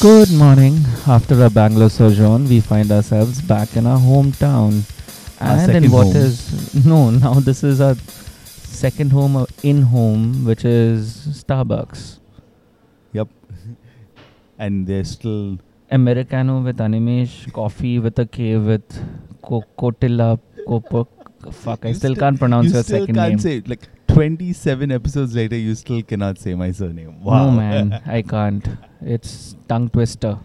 Good morning. After a Bangalore sojourn, we find ourselves back in our hometown. Our and in what home. is no, now this is our second home uh, in home, which is Starbucks. Yep. and they're still Americano with animesh, coffee with a K with co- Cotilla, Copo. Fuck, I still still- can't pronounce you your still second can't name. say it. Like 27 episodes later, you still cannot say my surname. Wow. No, man, I can't. It's tongue twister.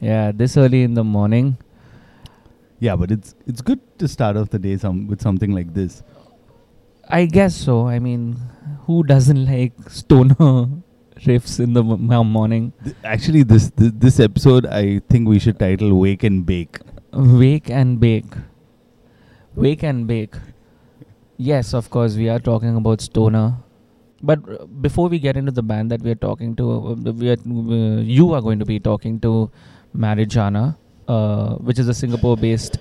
Yeah, this early in the morning. yeah, but it's it's good to start off the day some with something like this. I guess so. I mean, who doesn't like stoner riffs in the m- m- morning? Th- Actually, this, this this episode, I think we should title "Wake and Bake." Wake and bake. Wake and bake. Yes, of course, we are talking about stoner. But uh, before we get into the band that we are talking to, uh, we are, uh, you are going to be talking to Marijannah, uh, which is a Singapore-based.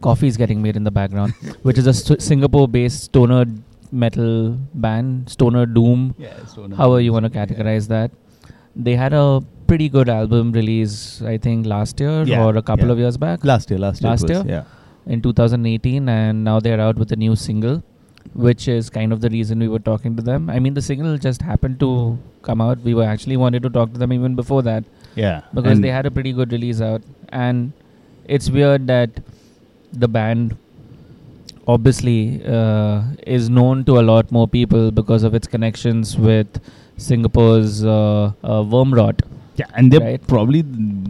Coffee is getting made in the background, which is a st- Singapore-based stoner metal band, stoner doom, Yeah, stoner however you want to categorize that. They had a pretty good album release, I think, last year Yeah, or a couple yeah. of years back Last year, last year, Last it was, year? in 2018, and now they're out with a new single, which is kind of the reason we were talking to them. I mean, the signal just happened to come out. We were actually wanted to talk to them even before that yeah, because And they had a pretty good release out, and it's weird that the band obviously uh, is known to a lot more people because of its connections with Singapore's uh, uh, Wormrot. Yeah, and they're right? probably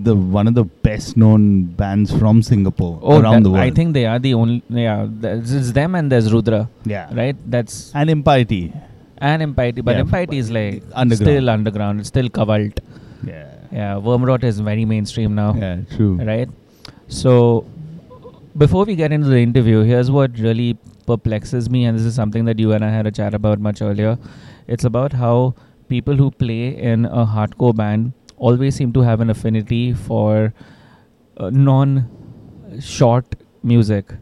the one of the best known bands from Singapore Oh, around the world. I think they are the only. Yeah, it's them and there's Rudra, yeah, right? That's and Impiety. and Impiety, but Yeah, Impiety is like underground. still underground. It's still covalt. Yeah, Yeah, Wormrot is very mainstream now, yeah, true. right? So, before we get into the interview, here's what really perplexes me, and this is something that you and I had a chat about much earlier. It's about how people who play in a hardcore band always seem to have an affinity for uh, non-short music.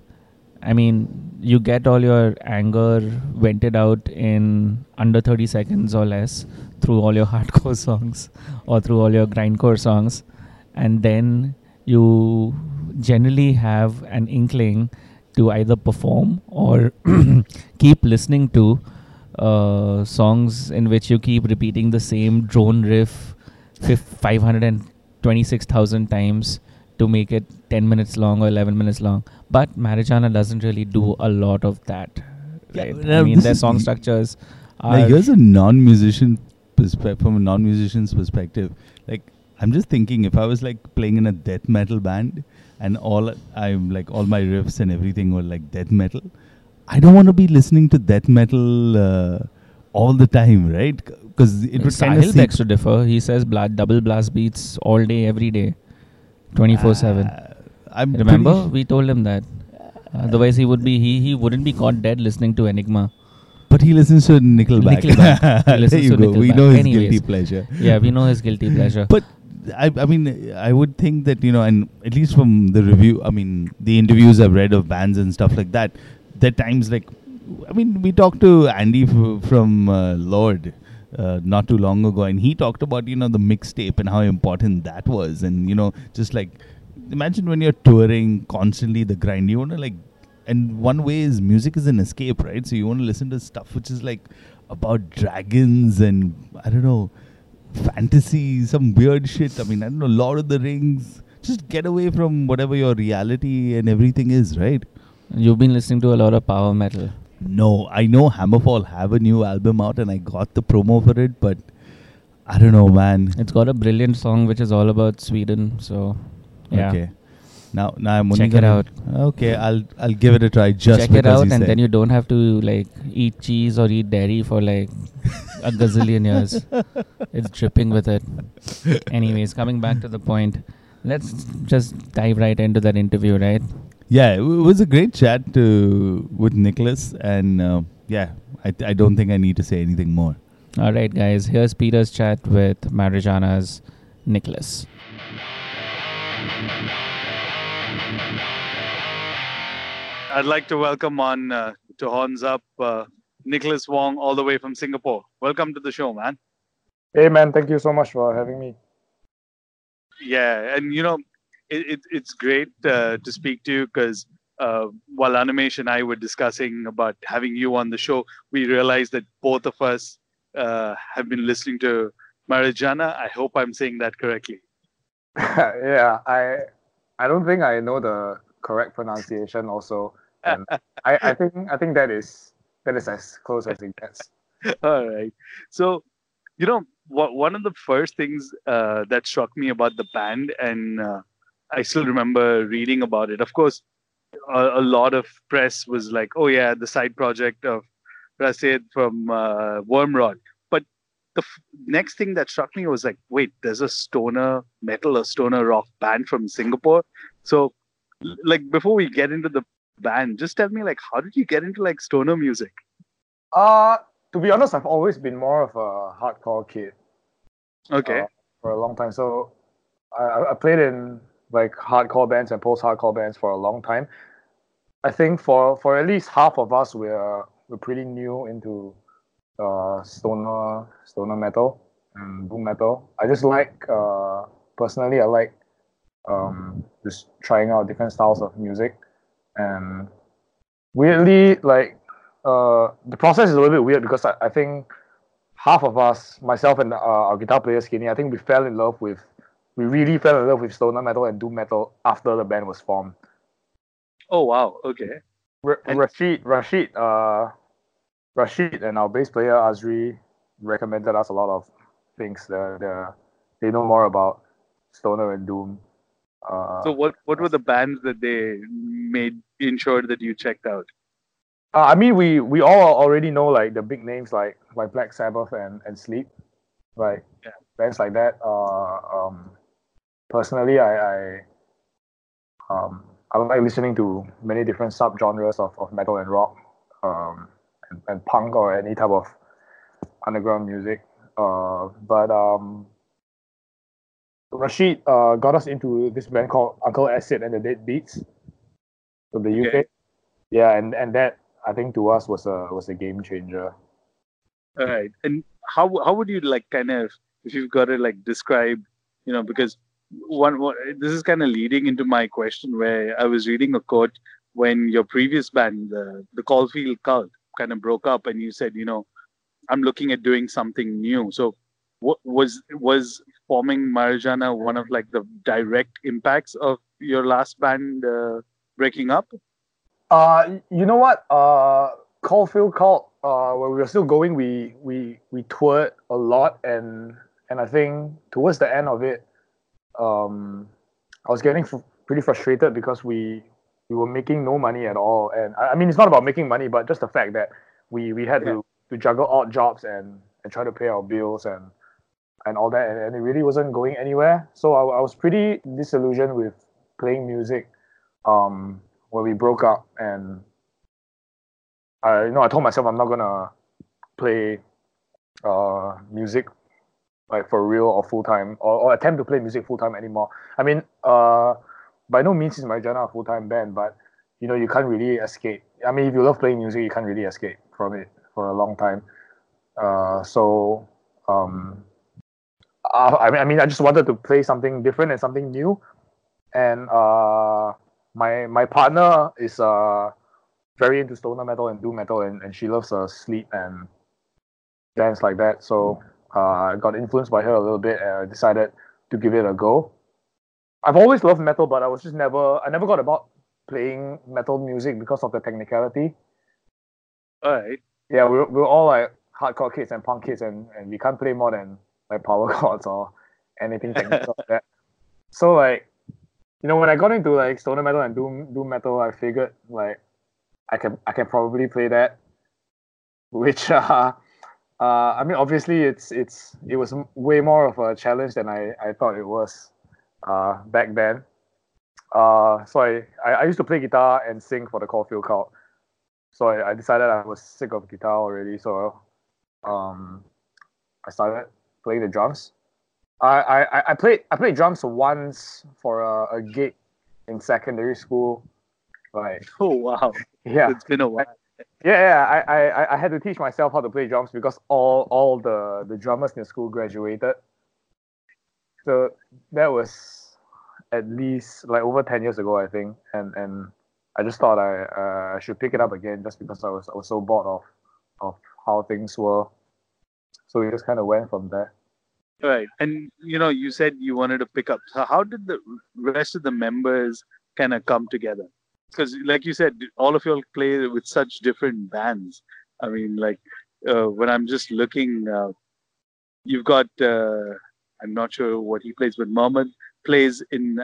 I mean, you get all your anger vented out in under 30 seconds or less through all your hardcore songs or through all your grindcore songs, and then you generally have an inkling to either perform or keep listening to uh, songs in which you keep repeating the same drone riff 526,000 times to make it 10 minutes long or 11 minutes long. But Marijannah doesn't really do a lot of that. Yeah, Right? no, I mean, their song structures are. Like, here's a non-musician perspective from a non-musician's perspective. Like, I'm just thinking if I was like playing in a death metal band and all I'm like all my riffs and everything were like death metal, I don't want to be listening to death metal uh, all the time, right? Because it would kind of begs to differ. He says bla- double blast beats all day, every day, 24 7. Uh, I'm Remember? We told him that. Otherwise, he would be he he wouldn't be caught dead listening to Enigma. but he listens to Nickelback. Nickelback. He there you go. We know his Anyways. guilty pleasure. Yeah, we know his guilty pleasure. But I, I mean, I would think that you know, and at least from the review, I mean, the interviews I've read of bands and stuff like that, there times like, I mean, we talked to Andy f- from uh, Lord uh, not too long ago, and he talked about you know the mixtape and how important that was, and you know, just like imagine when you're touring constantly, the grind, you want to like, and one way is music is an escape, right? So you want to listen to stuff which is like about dragons and I don't know fantasy, some weird shit. I mean, I don't know, Lord of the Rings. Just get away from whatever your reality and everything is, right? You've been listening to a lot of power metal. No, I know Hammerfall have a new album out and I got the promo for it, but I don't know, man. It's got a brilliant song which is all about Sweden. So, yeah. Okay. Now, now I'm only Check it out. Okay, I'll I'll give it a try. Just Check it out, and said. then you don't have to like eat cheese or eat dairy for like a gazillion years. It's dripping with it. Anyways, coming back to the point, let's just dive right into that interview, right? Yeah, it was a great chat to, with Nicholas, and uh, yeah, I, I don't think I need to say anything more. All right, guys. Here's Peter's chat with Marijannah's Nicholas. I'd like to welcome on uh, to Horns Up uh, Nicholas Wong, all the way from Singapore. Welcome to the show, man. Hey man, thank you so much for having me. Yeah, and you know, it, it it's great uh, to speak to you because uh, while Animesh and I were discussing about having you on the show, we realized that both of us uh, have been listening to Marijannah. I hope I'm saying that correctly. yeah, I I don't think I know the correct pronunciation also. I, I think I think that is that is as close as it gets. All right. So, you know, one of the first things uh, that struck me about the band, and uh, I still remember reading about it. Of course, a, a, lot of press was like, "Oh yeah, the side project of Rasid from uh, Wormrot." But the f- next thing that struck me was like, "Wait, there's a stoner metal, a stoner rock band from Singapore." So, like, before we get into the band, just tell me, like, how did you get into like stoner music? Uh to be honest, I've always been more of a hardcore kid. Okay. Uh, for a long time, so I, I played in like hardcore bands and post-hardcore bands for a long time. I think for for at least half of us, we're we're pretty new into uh, stoner stoner metal and doom metal. I just like uh, personally, I like um, just trying out different styles of music, and weirdly, like uh, the process is a little bit weird because I, I think half of us, myself and uh, our guitar player Skinny, I think we fell in love with, we really fell in love with stoner metal and doom metal after the band was formed. Oh wow! Okay. R- Rashid, Rashid, uh, Rashid, and our bass player Azri recommended us a lot of things. The, the they know more about stoner and doom. Uh, so what what were the bands that they made ensured that you checked out? Uh, I mean, we we all already know like the big names like like Black Sabbath and and Sleep, like yeah. bands like that. Uh, um, personally, I, I um I like listening to many different subgenres of, of metal and rock, um, and, and punk or any type of underground music. Uh, but um, Rashid uh, got us into this band called Uncle Acid and the Dead Beats from the UK. Okay. Yeah, and and that I think to us was a was a game changer. All right, and how how would you like kind of if you've got to like describe, you know, because one, one this is kind of leading into my question where I was reading a quote when your previous band, the the Caulfield Cult, kind of broke up, and you said, you know, I'm looking at doing something new. So, what was was forming Marijannah one of like the direct impacts of your last band uh, breaking up? Uh, you know what? Uh, Caulfield Cult. Uh, when we were still going, we we we toured a lot, and and I think towards the end of it, um, I was getting f- pretty frustrated because we we were making no money at all, and I, I, mean it's not about making money, but just the fact that we we had yeah. to to juggle odd jobs and and try to pay our bills and and all that, and, and it really wasn't going anywhere. So I, I was pretty disillusioned with playing music. Um, when we broke up and I you know I told myself I'm not gonna play uh music like for real or full time or, or attempt to play music full time anymore. I mean uh by no means is Marijannah a full time band, but you know you can't really escape. I mean if you love playing music you can't really escape from it for a long time. Uh so um I, I mean I just wanted to play something different and something new and uh my my partner is uh very into stoner metal and doom metal, and, and she loves uh, sleep and dance like that. So uh, I got influenced by her a little bit, and I decided to give it a go. I've always loved metal, but I was just never I never got about playing metal music because of the technicality. Alright. Yeah, we're we're all like hardcore kids and punk kids, and, and we can't play more than like power chords or anything technical like that. So like you know, when I got into like stoner metal and doom doom metal, I figured like I can I can probably play that. Which uh, uh I mean obviously it's it's it was way more of a challenge than I, I thought it was uh back then. Uh so I, I, I used to play guitar and sing for the Caulfield Cult. So I, I decided I was sick of guitar already, so um I started playing the drums I, I, I played I played drums once for a, a gig in secondary school. Like oh wow, yeah, it's been a while. Yeah, yeah. I, I, I had to teach myself how to play drums because all all the, the drummers in the school graduated. So that was at least like over ten years ago, I think. And and I just thought I uh, should pick it up again just because I was I was so bored of of how things were. So we just kind of went from there. Right. And you know, you said you wanted to pick up. So how did the rest of the members kind of come together? Because, like you said, all of you all play with such different bands. I mean, like uh, when I'm just looking, uh, you've got uh, I'm not sure what he plays, but Mohammed plays in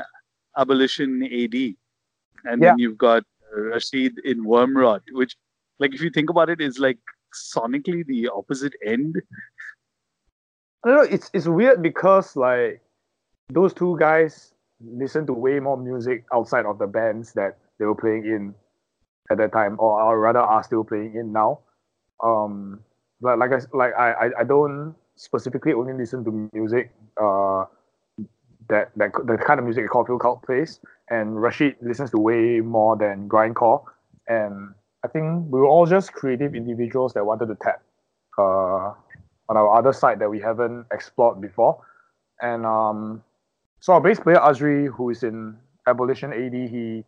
Abolition AD, and Yeah. then you've got Rashid in Wormrot, which, like, if you think about it, is like sonically the opposite end. I don't know. It's it's weird because like those two guys listen to way more music outside of the bands that they were playing in at that time, or, or rather are still playing in now. Um, but like I like I, I I don't specifically only listen to music uh that that the kind of music Caulfield Cult plays, and Rashid listens to way more than grindcore, and I think we were all just creative individuals that wanted to tap uh on our other side that we haven't explored before. And um, so our bass player Azri, who is in Abolition AD, he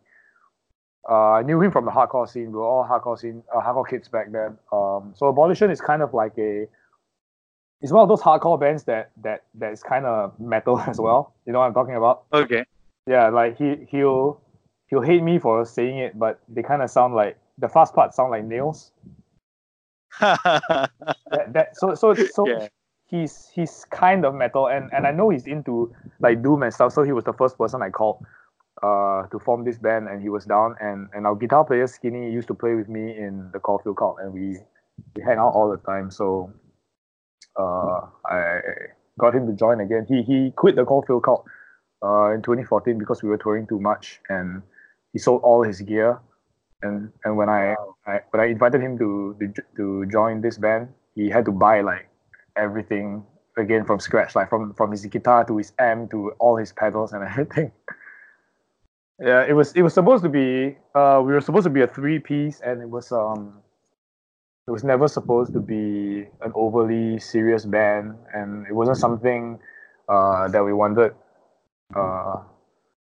uh, I knew him from the hardcore scene. We were all hardcore scene, uh, hardcore kids back then. Um, so Abolition is kind of like a, it's one of those hardcore bands that that that is kind of metal as well. You know what I'm talking about? Okay. Yeah, like he he'll he'll hate me for saying it, but they kind of sound like the fast parts sound like nails. That, that so so so Yeah. he's he's kind of metal and and I know he's into like doom and stuff. So he was the first person I called uh to form this band and he was down and and our guitar player Skinny used to play with me in the Caulfield Cult and we we hang out all the time. So uh I got him to join again. He he quit the Caulfield Cult uh in 2014 because we were touring too much and he sold all his gear and and when I, I when I invited him to, to to join this band, he had to buy like everything again from scratch, like from from his guitar to his amp to all his pedals and everything. Yeah, it was it was supposed to be uh we were supposed to be a three piece and it was um it was never supposed to be an overly serious band and it wasn't something uh that we wanted uh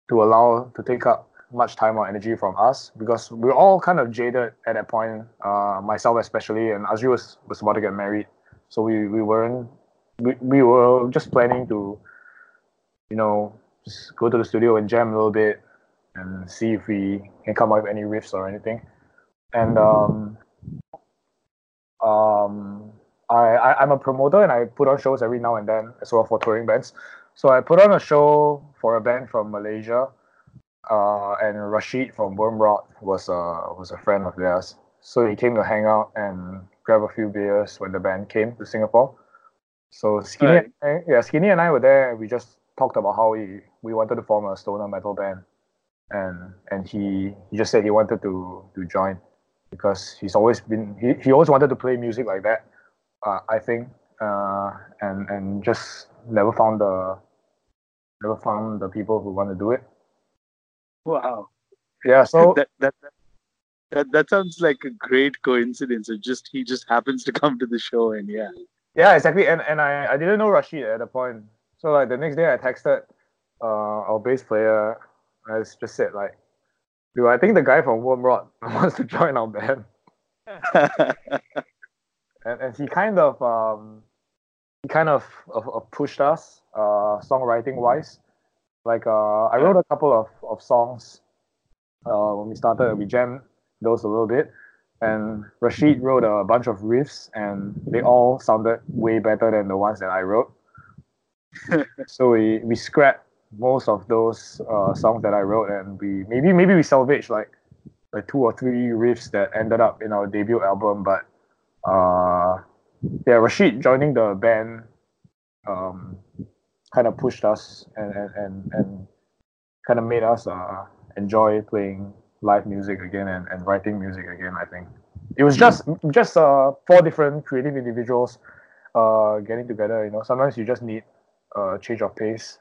to allow to take up much time or energy from us because we were all kind of jaded at that point, uh, myself especially, and Azri was, was about to get married. So we, we weren't, we, we were just planning to, you know, just go to the studio and jam a little bit and see if we can come up with any riffs or anything. And um, um, I, I, I'm a promoter and I put on shows every now and then as well for touring bands. So I put on a show for a band from Malaysia uh, and Rashid from Wormrot was a was a friend of theirs. So he came to hang out and grab a few beers when the band came to Singapore. So Skinny, Right. and I, yeah, Skinny and I were there. We just talked about how we, we wanted to form a stoner metal band, and and he, he just said he wanted to to join because he's always been he, he always wanted to play music like that. Uh, I think, uh, and and just never found the never found the people who want to do it. Wow. Yeah, so that, that that that that sounds like a great coincidence. It just he just happens to come to the show and yeah. yeah, exactly. And and I, I didn't know Rashid at the point. So like the next day I texted uh our bass player. I s- just said like, dude, I think the guy from Wormrot wants to join our band. And and he kind of um he kind of, of, of pushed us uh songwriting wise. Like uh I wrote a couple of, of songs uh when we started we jammed those a little bit. And Rashid wrote a bunch of riffs, and they all sounded way better than the ones that I wrote. so we, we scrapped most of those uh, songs that I wrote, and we maybe maybe we salvaged like like two or three riffs that ended up in our debut album. But uh, yeah, Rashid joining the band um, kind of pushed us and and, and, and kind of made us uh, enjoy playing live music again and, and writing music again. I think it was just just uh, four different creative individuals uh, getting together. You know, sometimes you just need a change of pace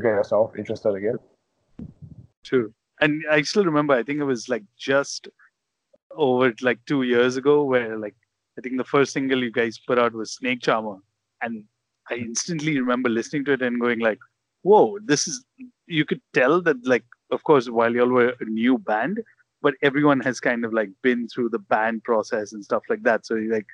to get yourself interested again. True. And I still remember, I think it was like just over like two years ago, where like I think the first single you guys put out was Snake Charmer, and I instantly remember listening to it and going like, "Whoa, this is." You could tell that like, of course, while y'all were a new band, but everyone has kind of like been through the band process and stuff like that. So like,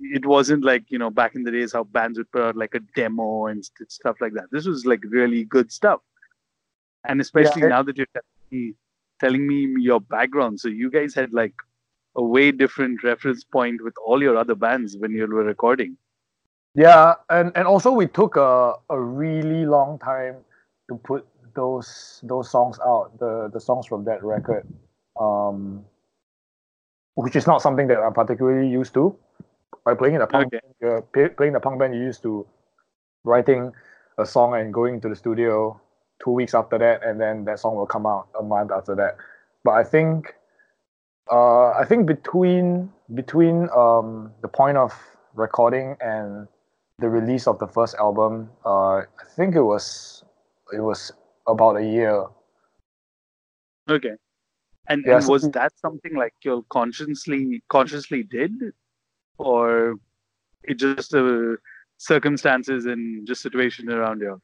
it wasn't like you know back in the days how bands would put out like a demo and st- stuff like that. This was like really good stuff, and especially Yeah, it- now that you're telling me, telling me your background, so you guys had like a way different reference point with all your other bands when you were recording. Yeah, and, and also we took a, a really long time to put those those songs out, the the songs from that record, um, which is not something that I'm particularly used to. By playing in a punk, Okay. band, uh, play- playing the punk band, you used to writing a song and going to the studio two weeks after that, and then that song will come out a month after that. But I think, uh, I think between between um, the point of recording and the release of the first album, uh, I think it was it was about a year. Okay. And, Yeah, and was that something like you consciously consciously did, or it just uh, circumstances and just situation around you?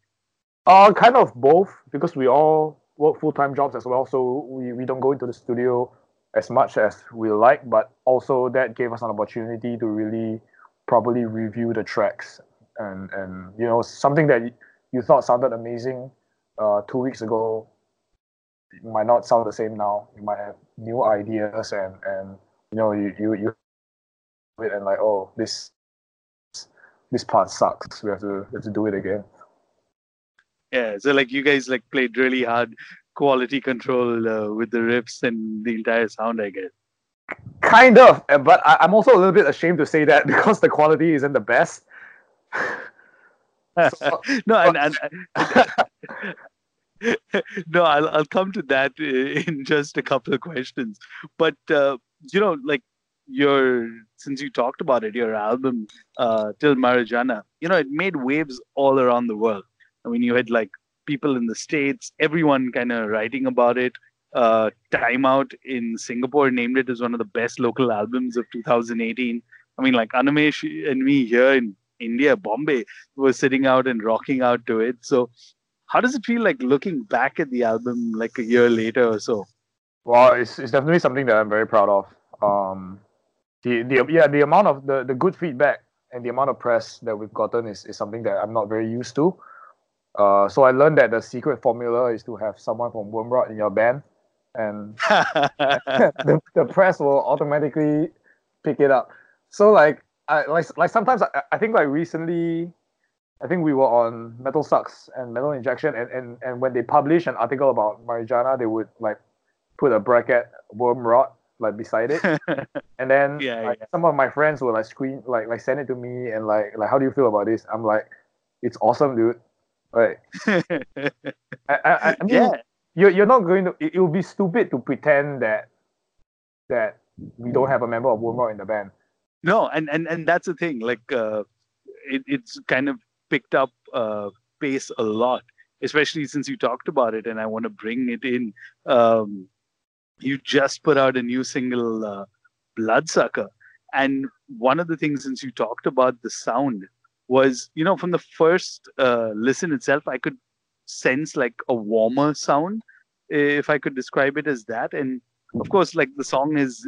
Uh, kind of both because we all work full time jobs as well, so we, we don't go into the studio as much as we like, but also that gave us an opportunity to really properly review the tracks and and you know something that you thought sounded amazing uh, two weeks ago might not sound the same now. You might have new ideas and and you know you you you it and like oh this this part sucks. We have to we have to do it again. Yeah. So like you guys like played really hard quality control uh, with the riffs and the entire sound, I guess. Kind of, uh, but I, I'm also a little bit ashamed to say that because the quality isn't the best. So- no, and, and no, I'll I'll come to that uh, in just a couple of questions. But uh, you know, like your since you talked about it, your album uh, Till Marijannah, you know, it made waves all around the world. I mean, you had like people in the states, everyone kind of writing about it. Uh, Time Out in Singapore named it as one of the best local albums of 2018. I mean, like Animesh and me here in India, Bombay, were sitting out and rocking out to it. So, how does it feel like looking back at the album like a year later or so? Well, it's, it's definitely something that I'm very proud of. Um, the, the yeah the amount of the, the good feedback and the amount of press that we've gotten is, is something that I'm not very used to. Uh, so I learned that the secret formula is to have someone from Wormrot in your band, and the, the press will automatically pick it up. So like I like like sometimes I, I think like recently I think we were on Metal Sucks and Metal Injection and, and, and when they publish an article about Marijannah they would like put a bracket Wormrot like beside it. And then Yeah, like, yeah. some of my friends will like screen like like send it to me and like like how do you feel about this? I'm like, it's awesome, dude. Like I, I, I mean yeah, you're, you're not going to it, it would be stupid to pretend that that we don't have a member of Wormrot in the band. no, and and and that's the thing. Like, uh, it, it's kind of picked up uh, pace a lot, especially since you talked about it, and I want to bring it in. Um, you just put out a new single, uh, Bloodsucker, and one of the things since you talked about the sound was, you know, from the first uh, listen itself, I could sense like a warmer sound, if I could describe it as that, and of course, like the song is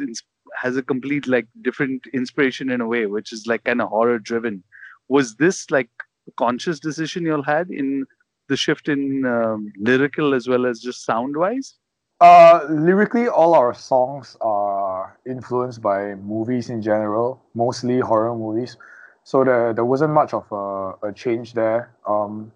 has a complete like different inspiration in a way, which is like kind of horror driven. Was this like a conscious decision you all had in the shift in um, lyrical as well as just sound wise? Uh, lyrically, all our songs are influenced by movies in general, mostly horror movies. So there, there wasn't much of a, a change there. Um,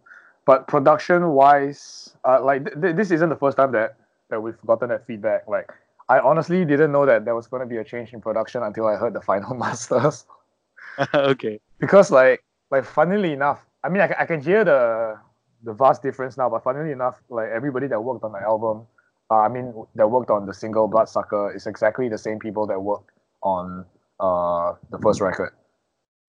but production wise, uh, like th- th- this isn't the first time that, that we've gotten that feedback. Like, I honestly didn't know that there was going to be a change in production until I heard the final masters. okay. because like like funnily enough i mean I, can- I can hear the the vast difference now but funnily enough like everybody that worked on the album uh, i mean that worked on the single bloodsucker is exactly the same people that worked on uh the first record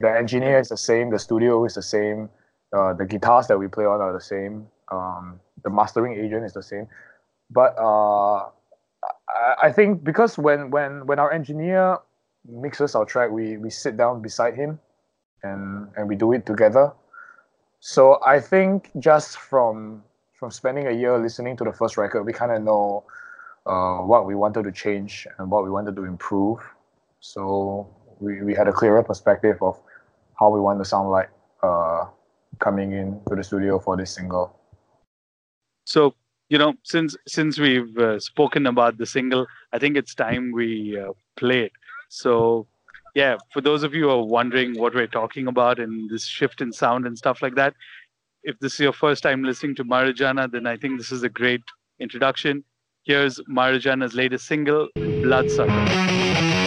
the engineer is the same the studio is the same uh, the guitars that we play on are the same um the mastering agent is the same but uh I, I think because when when when our engineer mixes our track, we we sit down beside him, and and we do it together. So I think just from from spending a year listening to the first record, we kind of know uh, what we wanted to change and what we wanted to improve. So we, we had a clearer perspective of how we want to sound like uh, coming in to the studio for this single. So you know, since since we've uh, spoken about the single, I think it's time we uh, play it. So yeah, for those of you who are wondering what we're talking about and this shift in sound and stuff like that, if this is your first time listening to Marijannah, then I think this is a great introduction. Here's Marijannah's latest single, Bloodsucker.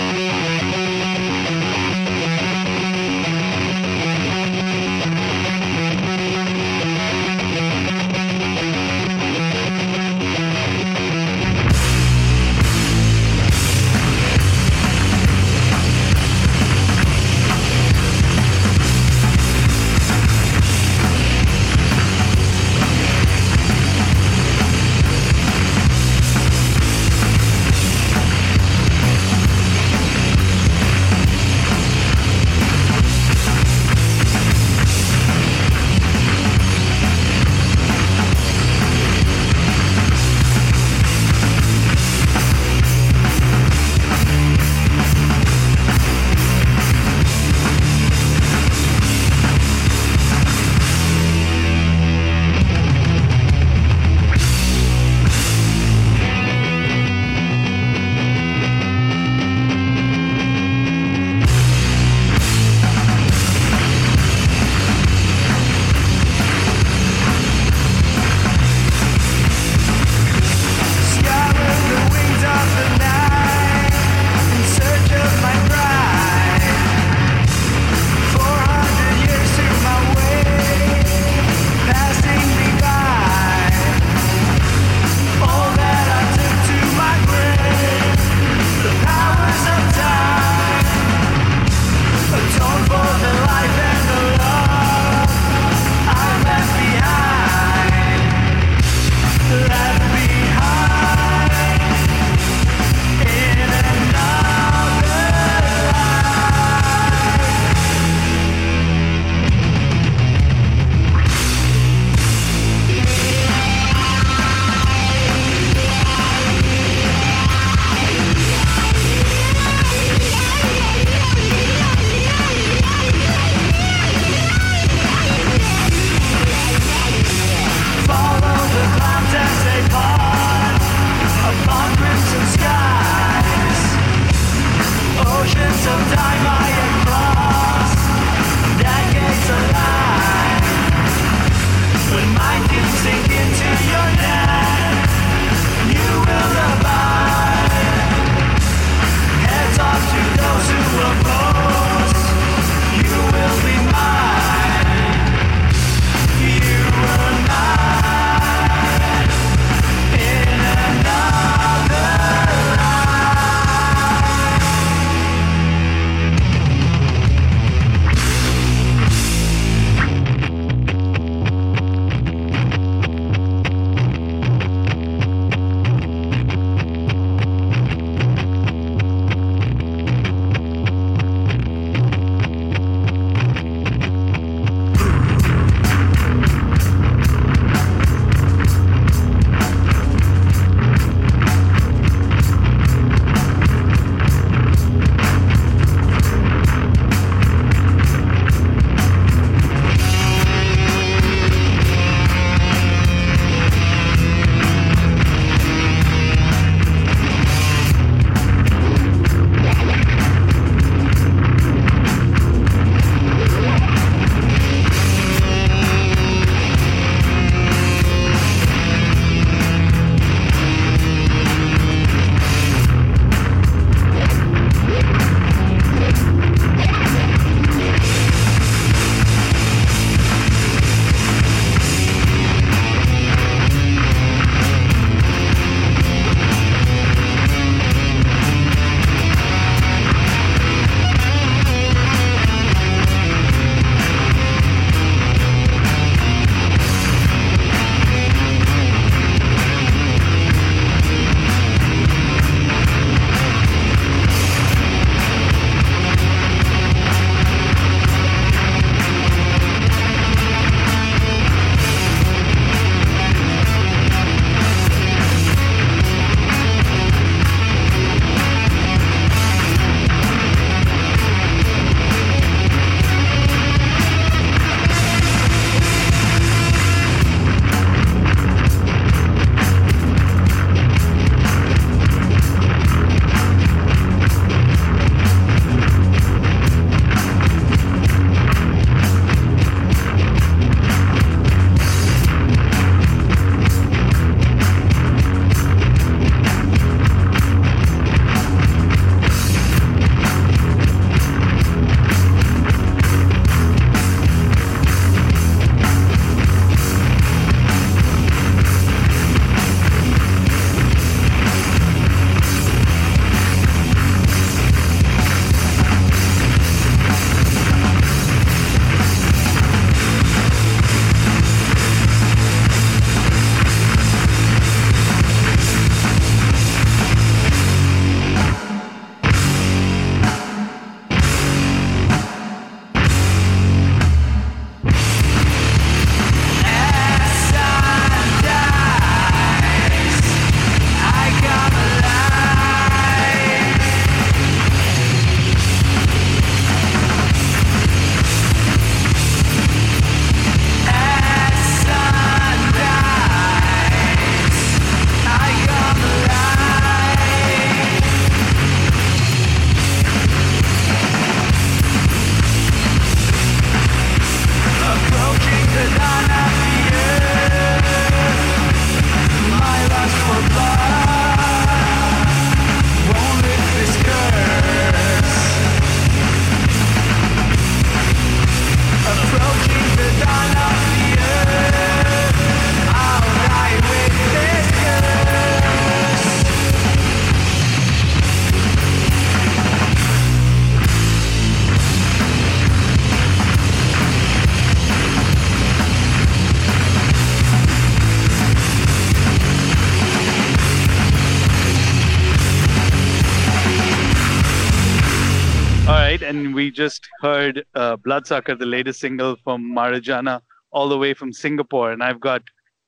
Heard uh, Bloodsucker, the latest single from Marijannah, all the way from Singapore, and I've got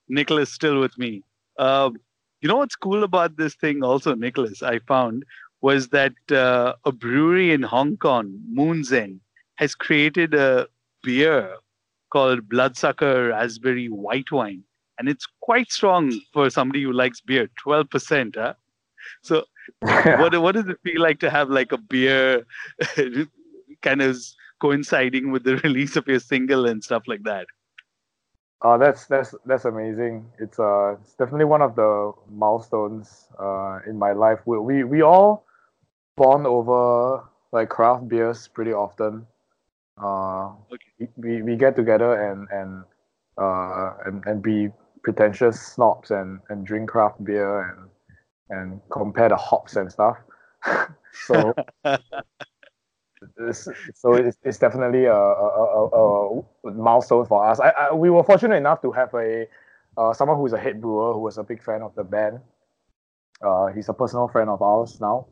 Nicholas still with me. Uh, you know what's cool about this thing, also, Nicholas? I found was that uh, a brewery in Hong Kong, Moonzen, has created a beer called Bloodsucker Raspberry White Wine, and it's quite strong for somebody who likes beer, twelve percent. Huh? So, what what does it feel like to have like a beer, kind of coinciding with the release of your single and stuff like that? Uh, that's that's that's amazing. It's uh it's definitely one of the milestones uh in my life. We we, we all bond over like craft beers pretty often. Uh, Okay. we, we get together and and uh and, and be pretentious snobs and and drink craft beer and and compare the hops and stuff. so so it's, it's definitely a, a, a, a milestone for us. I, I we were fortunate enough to have a uh, someone who's a head brewer who was a big fan of the band. Uh, he's a personal friend of ours now.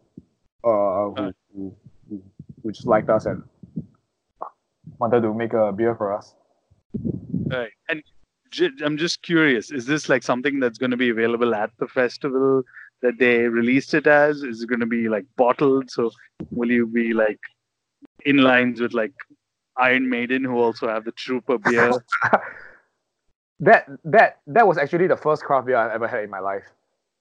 Uh, who, who, who, who just liked us and wanted to make a beer for us. Right. And j- I'm just curious, is this like something that's going to be available at the festival that they released it as? Is it going to be like bottled? So will you be like in lines with like Iron Maiden, who also have the Trooper beer? That that that was actually the first craft beer I've ever had in my life.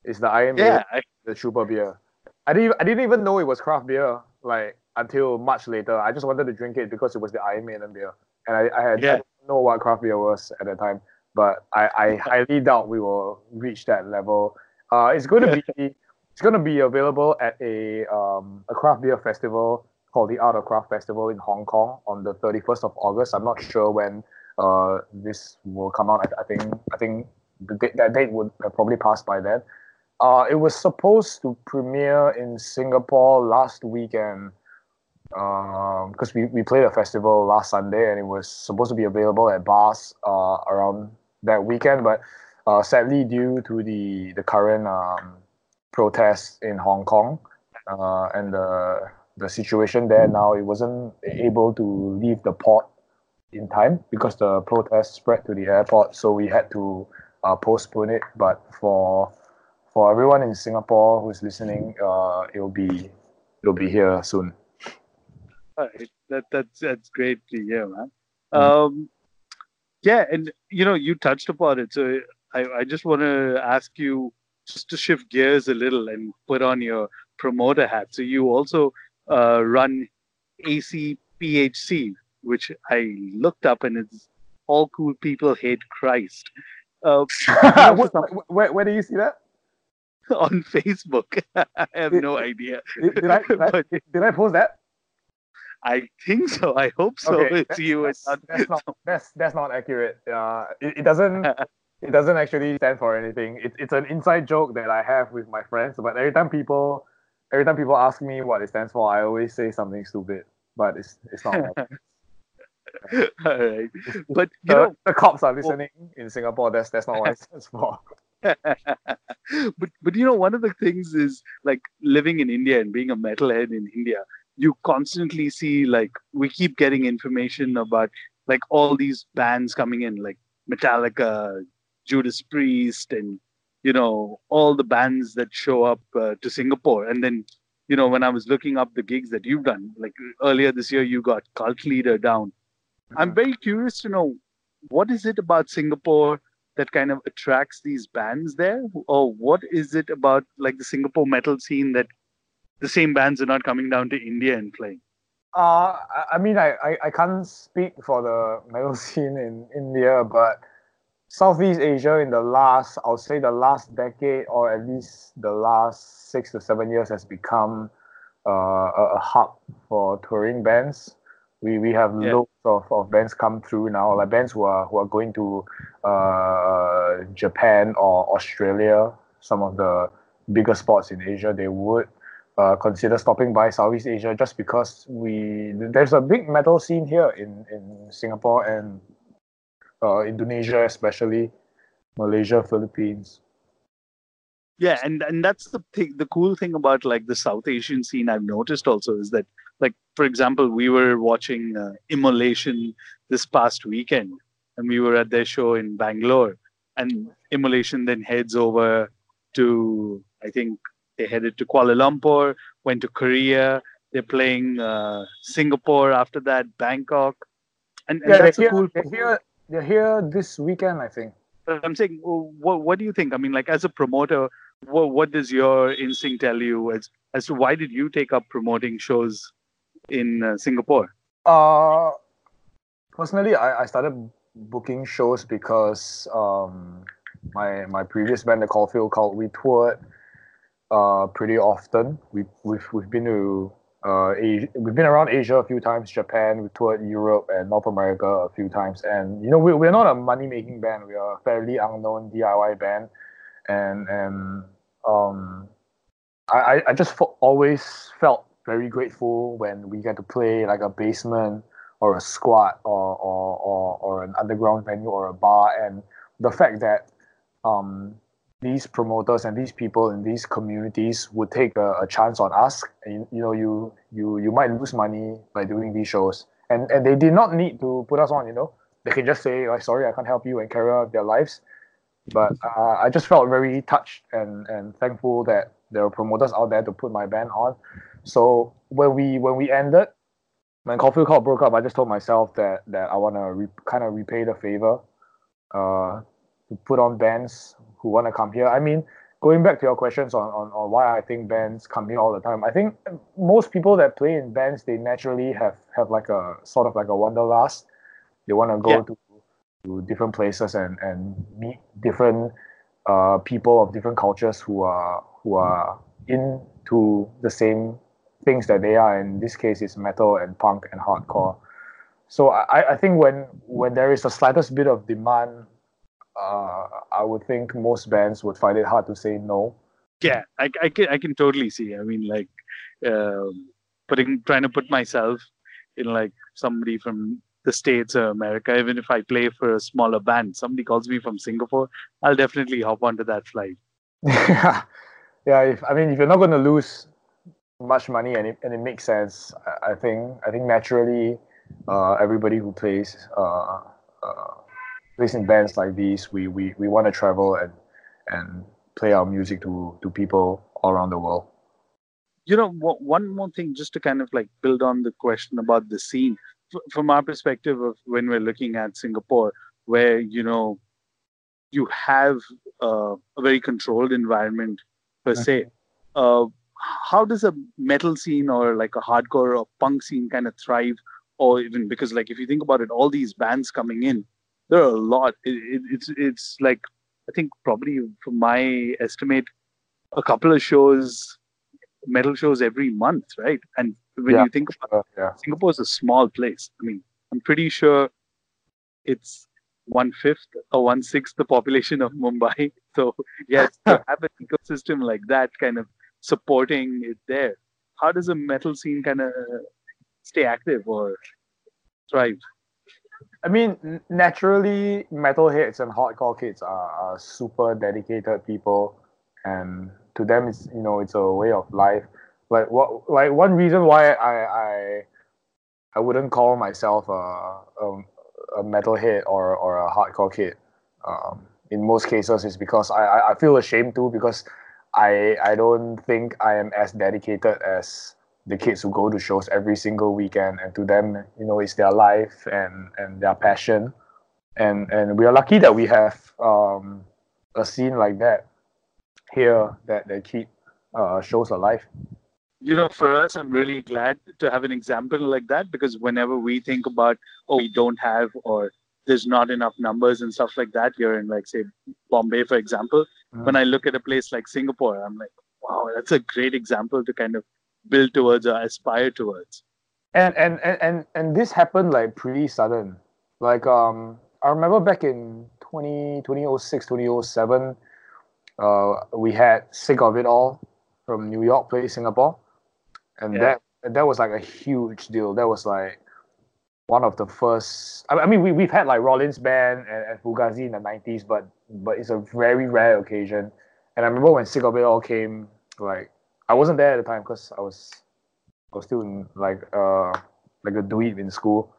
Is the Iron Maiden, yeah. I, the Trooper beer. I didn't I didn't even know it was craft beer like until much later. I just wanted to drink it because it was the Iron Maiden beer, and I, I had I Yeah. didn't know what craft beer was at the time. But I, I highly doubt we will reach that level. Uh, it's going to be it's going to be available at a um, a craft beer festival called the Art of Craft Festival in Hong Kong on the 31st of August. I'm not sure when uh, this will come out. I, I think I think the date, that date would probably passed by then. Uh, it was supposed to premiere in Singapore last weekend because we, we played a festival last Sunday and it was supposed to be available at bars uh, around that weekend. But uh, sadly, due to the, the current um, protests in Hong Kong uh, and the, the situation there now, it wasn't able to leave the port in time because the protest spread to the airport. So we had to uh, postpone it. But for for everyone in Singapore who's listening, uh, it'll be it'll be here soon. Alright, that that's that's great to hear, man. Um, yeah, and you know, you touched upon it, so I, I just want to ask you just to shift gears a little and put on your promoter hat. So you also uh, run ACPHC, which I looked up, and it's all cool people hate Christ. Uh, where, where, where do you see that? on Facebook, I have no idea. Did, did I, did, I, did I post that? I think so. I hope so. Okay, it's you. That's, not, that's not that's that's not accurate. Uh, it, it doesn't it doesn't actually stand for anything. It, it's an inside joke that I have with my friends. But every time people every time people ask me what it stands for, I always say something stupid. But it's it's not. All right. But you the, know, the cops are listening in Singapore. That's that's not what it stands for. but but you know, one of the things is like living in India and being a metalhead in India, you constantly see like we keep getting information about like all these bands coming in, like Metallica, Judas Priest, and you know all the bands that show up uh, to Singapore. And then you know when I was looking up the gigs that you've done, like earlier this year, you got Cult Leader down. I'm very curious to know what is it about Singapore that kind of attracts these bands there, or what is it about like the Singapore metal scene that the same bands are not coming down to India and playing? Uh, I- I mean, I, I, I can't speak for the metal scene in India, but Southeast Asia in the last, I'll say the last decade or at least the last six to seven years has become uh, a, a hub for touring bands. We, we have Yeah. loads of, of bands come through now, like bands who are who are going to uh, Japan or Australia, some of the bigger spots in Asia, they would uh, consider stopping by Southeast Asia just because we there's a big metal scene here in, in Singapore and uh, Indonesia especially, Malaysia, Philippines. Yeah, and and that's the thing. The cool thing about like the South Asian scene I've noticed also is that like for example, we were watching uh, Immolation this past weekend, and we were at their show in Bangalore, and Immolation then heads over to I think they headed to Kuala Lumpur, went to Korea. They're playing uh, Singapore after that, Bangkok, and, and yeah, that's they're a cool. here, they're here. This weekend, I think. But I'm saying, what what do you think? I mean, like as a promoter, what what does your instinct tell you as as to why did you take up promoting shows in uh, Singapore? Uh, personally, I, I started booking shows because um, my my previous band, the Caulfield Cult, we toured uh, pretty often. We we've we've been to uh, Asia, we've been around Asia a few times, Japan, we've toured Europe and North America a few times. And you know, we we're not a money making band. We are a fairly unknown DIY band, and and um, I I just always felt very grateful when we get to play like a basement or a squat or or, or, or an underground venue or a bar and the fact that um, these promoters and these people in these communities would take a, a chance on us. And you know you you you might lose money by doing these shows. And and they did not need to put us on you know. They can just say like sorry i can't help you and carry on their lives. But uh, i just felt very touched and and thankful that there were promoters out there to put my band on. So when we when we ended when Caulfield Cult broke up, I just told myself that that I want to re- kind of repay the favor, uh, to put on bands who want to come here. I mean, going back to your questions on, on, on why I think bands come here all the time, I think most people that play in bands they naturally have have like a sort of like a wanderlust. They want to go Yeah. to to different places and and meet different uh, people of different cultures who are who are into the same things that they are. In this case, it's metal and punk and hardcore. So I, I think when when there is the slightest bit of demand, uh, I would think most bands would find it hard to say no. Yeah, I, I can I can totally see. I mean, like um, putting trying to put myself in like somebody from the states or America. Even if I play for a smaller band, somebody calls me from Singapore, I'll definitely hop onto that flight. yeah, yeah. If I mean, if you're not going to lose much money and it, and it makes sense, I, I think I think naturally, uh, everybody who plays uh, uh, plays in bands like these, we we, we want to travel and and play our music to to people all around the world. you know one more thing just to kind of like build on the question about the scene from our perspective of when we're looking at singapore where you know you have uh, a very controlled environment per se uh, how does a metal scene or like a hardcore or punk scene kind of thrive or even because like if you think about it all these bands coming in there are a lot it, it, it's it's like i think probably from my estimate a couple of shows metal shows every month, right? And when Yeah. you think about Uh, yeah. Singapore is a small place. I mean, I'm pretty sure it's one fifth or one sixth the population of Mumbai. So yes, to have an ecosystem like that kind of supporting it there. How does a metal scene kind of stay active or thrive? I mean, naturally, metalheads and hardcore kids are, are super dedicated people, and to them, it's you know, it's a way of life. Like what, like one reason why I I, I wouldn't call myself a, a, a metalhead or, or a hardcore kid. Um, in most cases, is because I, I feel ashamed too because I I don't think I am as dedicated as the kids who go to shows every single weekend and to them you know it's their life and and their passion and and we are lucky that we have um, a scene like that here that that keep uh, shows alive you know, for us, I'm really glad to have an example like that because whenever we think about, oh, we don't have or there's not enough numbers and stuff like that here in, like, say, Bombay, for example, Mm. when I look at a place like Singapore, I'm like, wow, that's a great example to kind of build towards or aspire towards. and and and and, and this happened like pretty sudden like um i remember back in 20 2006 2007 uh we had sick of it all from new york play singapore and Yeah. that that was like a huge deal that was like one of the first i, I mean we, we've had like rollins band and, and fugazi in the 90s but but it's a very rare occasion and i remember when sick of it all came like i wasn't there at the time because i was I was still in like uh like a dweeb in school.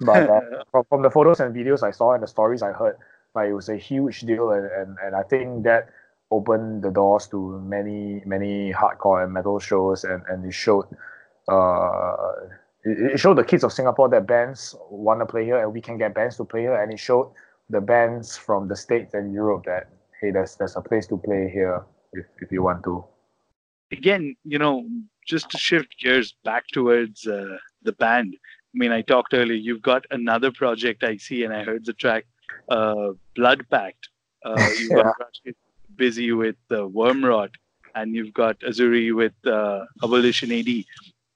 But uh, from, from the photos and videos I saw and the stories I heard, like it was a huge deal, and, and, and I think that opened the doors to many many hardcore and metal shows, and, and it showed uh it, it showed the kids of Singapore that bands want to play here, and we can get bands to play here, and it showed the bands from the states and Europe that hey, there's there's a place to play here if if you want to. Again, you know, just to shift gears back towards uh, the band. I mean, I talked earlier. You've got another project I see, and I heard the track uh, "Blood Pact." Uh, you've Yeah. got busy with uh, Wormrot, and you've got Azuri with uh, Abolition AD. Yeah.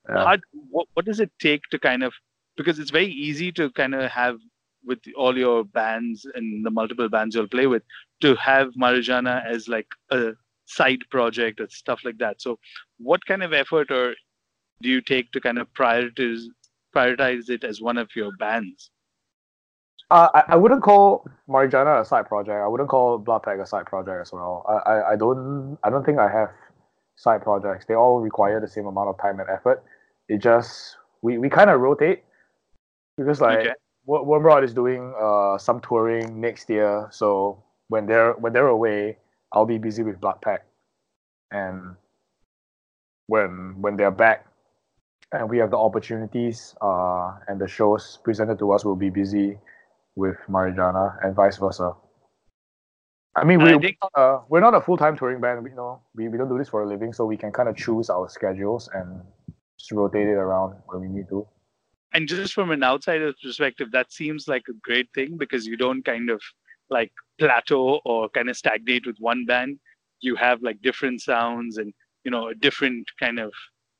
How, what, what does it take to kind of because it's very easy to kind of have with all your bands and the multiple bands you'll play with to have Marijannah as like a side project or stuff like that. So, what kind of effort or do you take to kind of prioritize prioritize it as one of your bands? Uh, I, I wouldn't call Marijannah a side project. I wouldn't call Blood Pack a side project as well. I, I, I don't I don't think I have side projects. They all require the same amount of time and effort. It just we, we kind of rotate because like Okay. Wo- Wormrot is doing uh some touring next year. So when they're when they're away, I'll be busy with Blood Pack. And when when they're back and we have the opportunities uh and the shows presented to us, we'll be busy with Marijannah and vice versa. I mean, And I we, think- uh, we're not a full time touring band. We, you know, we, we don't do this for a living, so we can kind of choose our schedules and just rotate it around when we need to. And just from an outsider's perspective, that seems like a great thing because you don't kind of like plateau or kind of stagnate with one band. You have like different sounds and you know a different kind of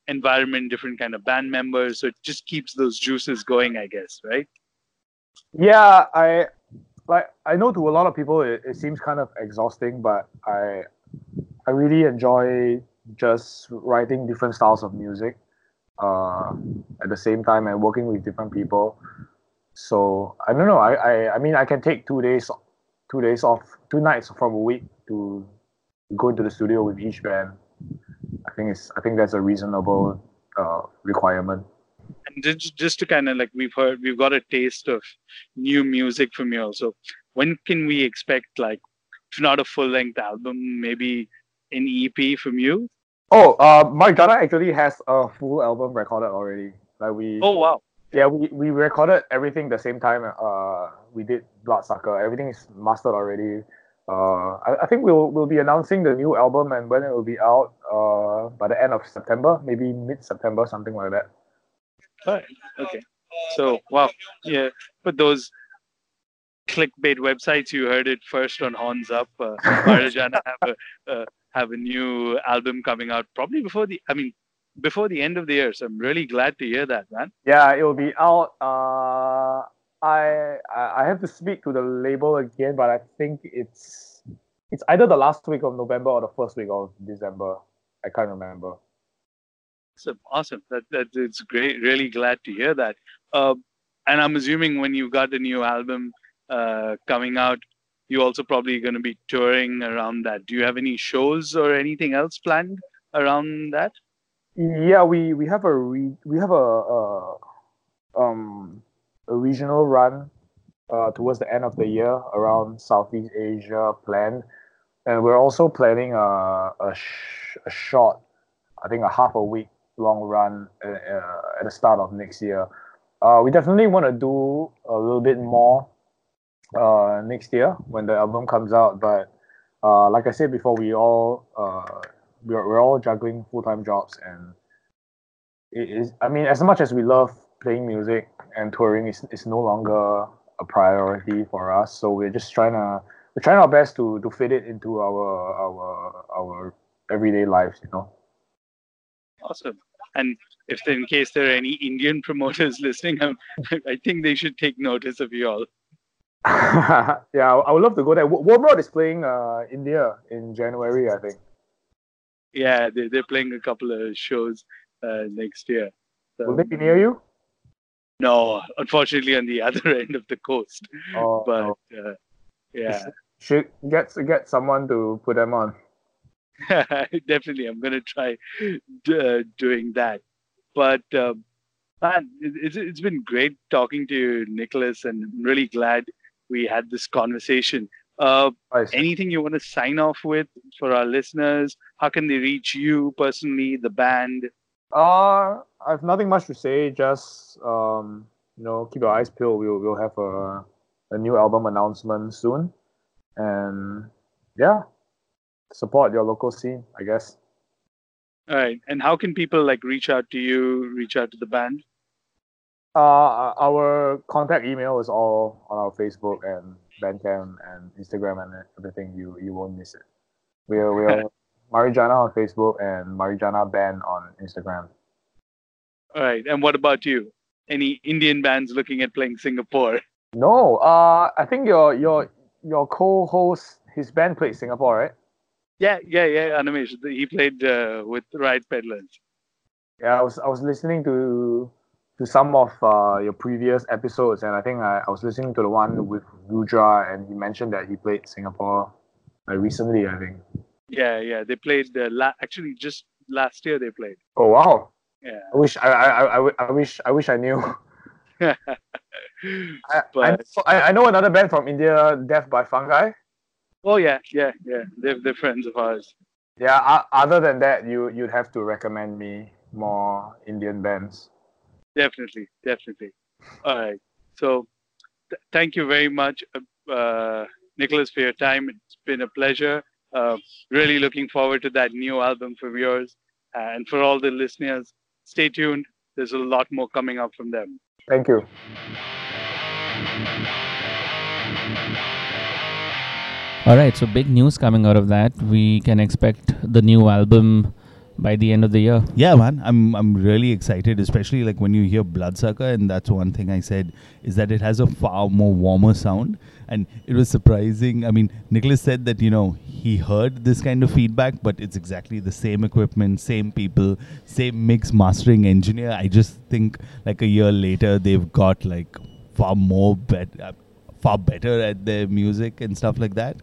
environment, different kind of band members. So it just keeps those juices going, I guess, right? Yeah, I like I know to a lot of people it, it seems kind of exhausting, but I I really enjoy just writing different styles of music uh, at the same time and working with different people. So I don't know. I, I I mean I can take two days two days off two nights from a week to go into the studio with each band. I think it's I think that's a reasonable uh, requirement. And just, just to kind of like we've heard, we've got a taste of new music from you. So when can we expect like, if not a full length album, maybe an EP from you? Oh, uh, Marijannah actually has a full album recorded already. Like we, Oh wow! yeah, we, we recorded everything the same time. Uh, we did Bloodsucker. Everything is mastered already. Uh, I, I think we'll we'll be announcing the new album and when it will be out. Uh, by the end of September, maybe mid September, something like that. Alright, Okay. So wow, yeah. But those clickbait websites, you heard it first on Horns Up. Uh, Marijannah have a uh, have a new album coming out probably before the. I mean, before the end of the year. So I'm really glad to hear that, man. Yeah, it will be out. Uh, I I have to speak to the label again, but I think it's it's either the last week of November or the first week of December. I can't remember. Awesome, awesome. That that it's great. Really glad to hear that. Uh, and I'm assuming when you've got the new album uh, coming out, you're also probably going to be touring around that. Do you have any shows or anything else planned around that? Yeah, we we have a re, we have a, a um a regional run uh, towards the end of the year around Southeast Asia planned, and we're also planning a a, sh- a short, I think a half a week long run uh, uh, at the start of next year. Uh, we definitely want to do a little bit more uh, next year when the album comes out, but uh, like I said before, we all uh, we're, we're all juggling full-time jobs and it is i mean as much as we love playing music and touring is, it's no longer a priority for us so we're just trying to we're trying our best to to fit it into our our our everyday lives you know Awesome. And if in case there are any Indian promoters listening, um, I think they should take notice of you all. yeah I, would love to go there Wa- Wormrot is playing uh india in january i think Yeah, they, they're playing a couple of shows uh, next year. So, will they be near you No, unfortunately, on the other end of the coast. or But uh, yeah, should get get someone to put them on definitely, I'm gonna try d- uh, doing that. but uh, man, it, it's it's been great talking to you, Nicholas, and I'm really glad we had this conversation. Uh, anything you want to sign off with for our listeners? How can they reach you personally, the band? Uh, I have nothing much to say. Just um, you know, keep your eyes peeled. We'll we'll have a a new album announcement soon, and yeah, support your local scene. I guess. All right. And how can people like reach out to you, reach out to the band? Uh, our contact email is all on our Facebook and Bandcamp and Instagram and everything. You you won't miss it. We're we're Marijannah on Facebook and Marijannah Band on Instagram. All right. And what about you? Any Indian bands looking at playing Singapore? No, uh, I think your your your co-host his band played Singapore, right? Yeah, yeah, yeah. Animesh. He played uh, with Riot Peddlers. Yeah, I was I was listening to to some of uh, your previous episodes, and I think I, I was listening to the one with Rudra, and he mentioned that he played Singapore like recently. I think. Yeah, yeah. They played uh, la- actually just last year. They played. Oh wow! Yeah. I wish I I, I, I, wish I wish I knew. I, I, But- I I know another band from India, Death by Fungi. oh yeah, yeah, yeah. They're they're friends of ours. Yeah. Uh, other than that, you you'd have to recommend me more Indian bands. Definitely, definitely. All right. So, th- thank you very much, uh, uh, Nicholas, for your time. It's been a pleasure. Uh, really looking forward to that new album from yours. And for all the listeners, stay tuned. There's a lot more coming up from them. Thank you. All right, so big news coming out of that. We can expect the new album by the end of the year. Yeah, man, I'm I'm really excited, especially like when you hear Bloodsucker, and that's one thing I said is that it has a far more warmer sound, and it was surprising. I mean, Nicholas said that you know he heard this kind of feedback, but it's exactly the same equipment, same people, same mix mastering engineer. I just think like a year later they've got like far more better. Far better at their music and stuff like that.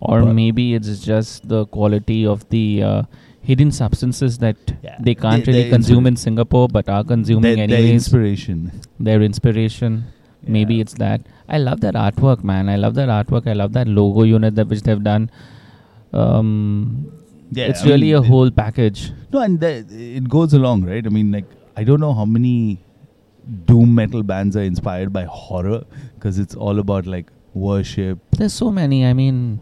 Or But- maybe it's just the quality of the uh, hidden substances that Yeah. they can't They- really consume in Singapore but are consuming Their, their inspiration. their inspiration. Maybe it's that. I love that artwork, man. I love that artwork. I love that logo unit that which they've done. Um, Yeah, it's I really mean, a it- whole package. No, and the, it goes along, right? I mean, like, I don't know how many doom metal bands are inspired by horror because it's all about like worship. There's so many. I mean,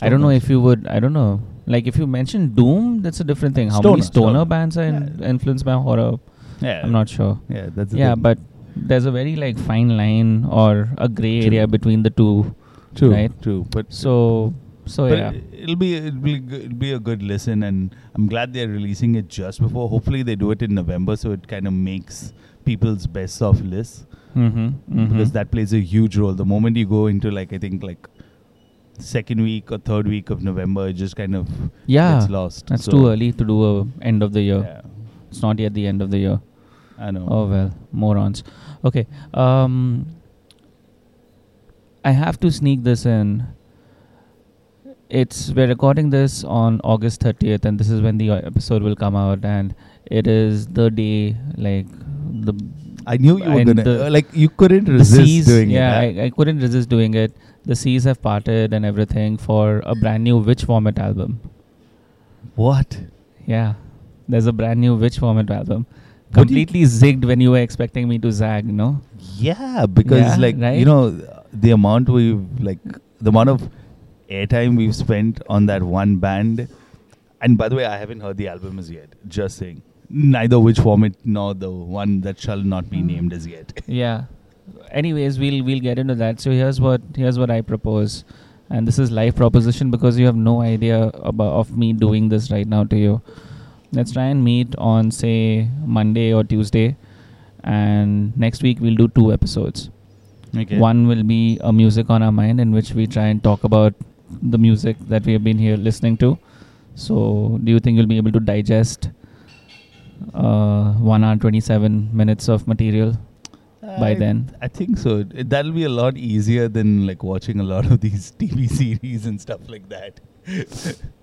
I don't know if you would. I don't know. Like if you mention Doom, that's a different thing. How many Stoner, stoner stoner. bands are in, Yeah. influenced by horror? Yeah, I'm not sure. Yeah, that's Yeah, thing. but there's a very like fine line or a gray True. area between the two. true, right. true. But So, so but yeah. it, it'll be it'll be it'll be a good listen, and I'm glad they're releasing it just before. Hopefully, they do it in November, so it kind of makes people's best of lists Mm-hmm, mm-hmm. because that plays a huge role. The moment you go into like I think like second week or third week of November, it just kind of yeah, gets lost. that's So, too early to do a end of the year. Yeah, It's not yet the end of the year. I know. Oh well, morons. Okay. Um I have to sneak this in. It's we're recording this on August 30th and this is when the uh, episode will come out and it is the day like the I knew you were gonna the- uh, like you couldn't resist seas doing yeah it. huh? I, I couldn't resist doing it. The seas have parted and everything for a brand new Witch Vomit album. what? Yeah. There's a brand new Witch Vomit album. You- Completely zigged when you were expecting me to zag, no? Yeah, because Yeah, like right? you know the amount we've like the amount of airtime we've spent on that one band. And by the way, I haven't heard the album as yet. Just saying, neither Witch Vomit nor the one that shall not be Mm. named as yet. Yeah. Anyways, we'll we'll get into that. So here's what here's what I propose, and this is live proposition because you have no idea about of me doing this right now to you. Let's try and meet on say Monday or Tuesday, and next week we'll do two episodes. Okay. One will be a music on our mind in which we try and talk about the music that we have been here listening to. So, do you think you'll be able to digest uh, one hour twenty seven minutes of material by then? I think so. It- that'll be a lot easier than like watching a lot of these TV series and stuff like that.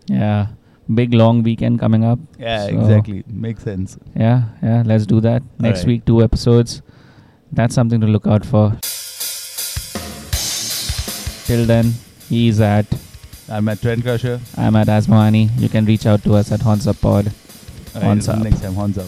Yeah, big long weekend coming up. Yeah, So- exactly. Makes sense. Yeah, yeah, let's do that. Next Alright. week, two episodes. That's something to look out for. Till then, he's at, I'm at Trend Crusher. I'm at Asmoani. You can reach out to us at Horns until up. next time, horns up.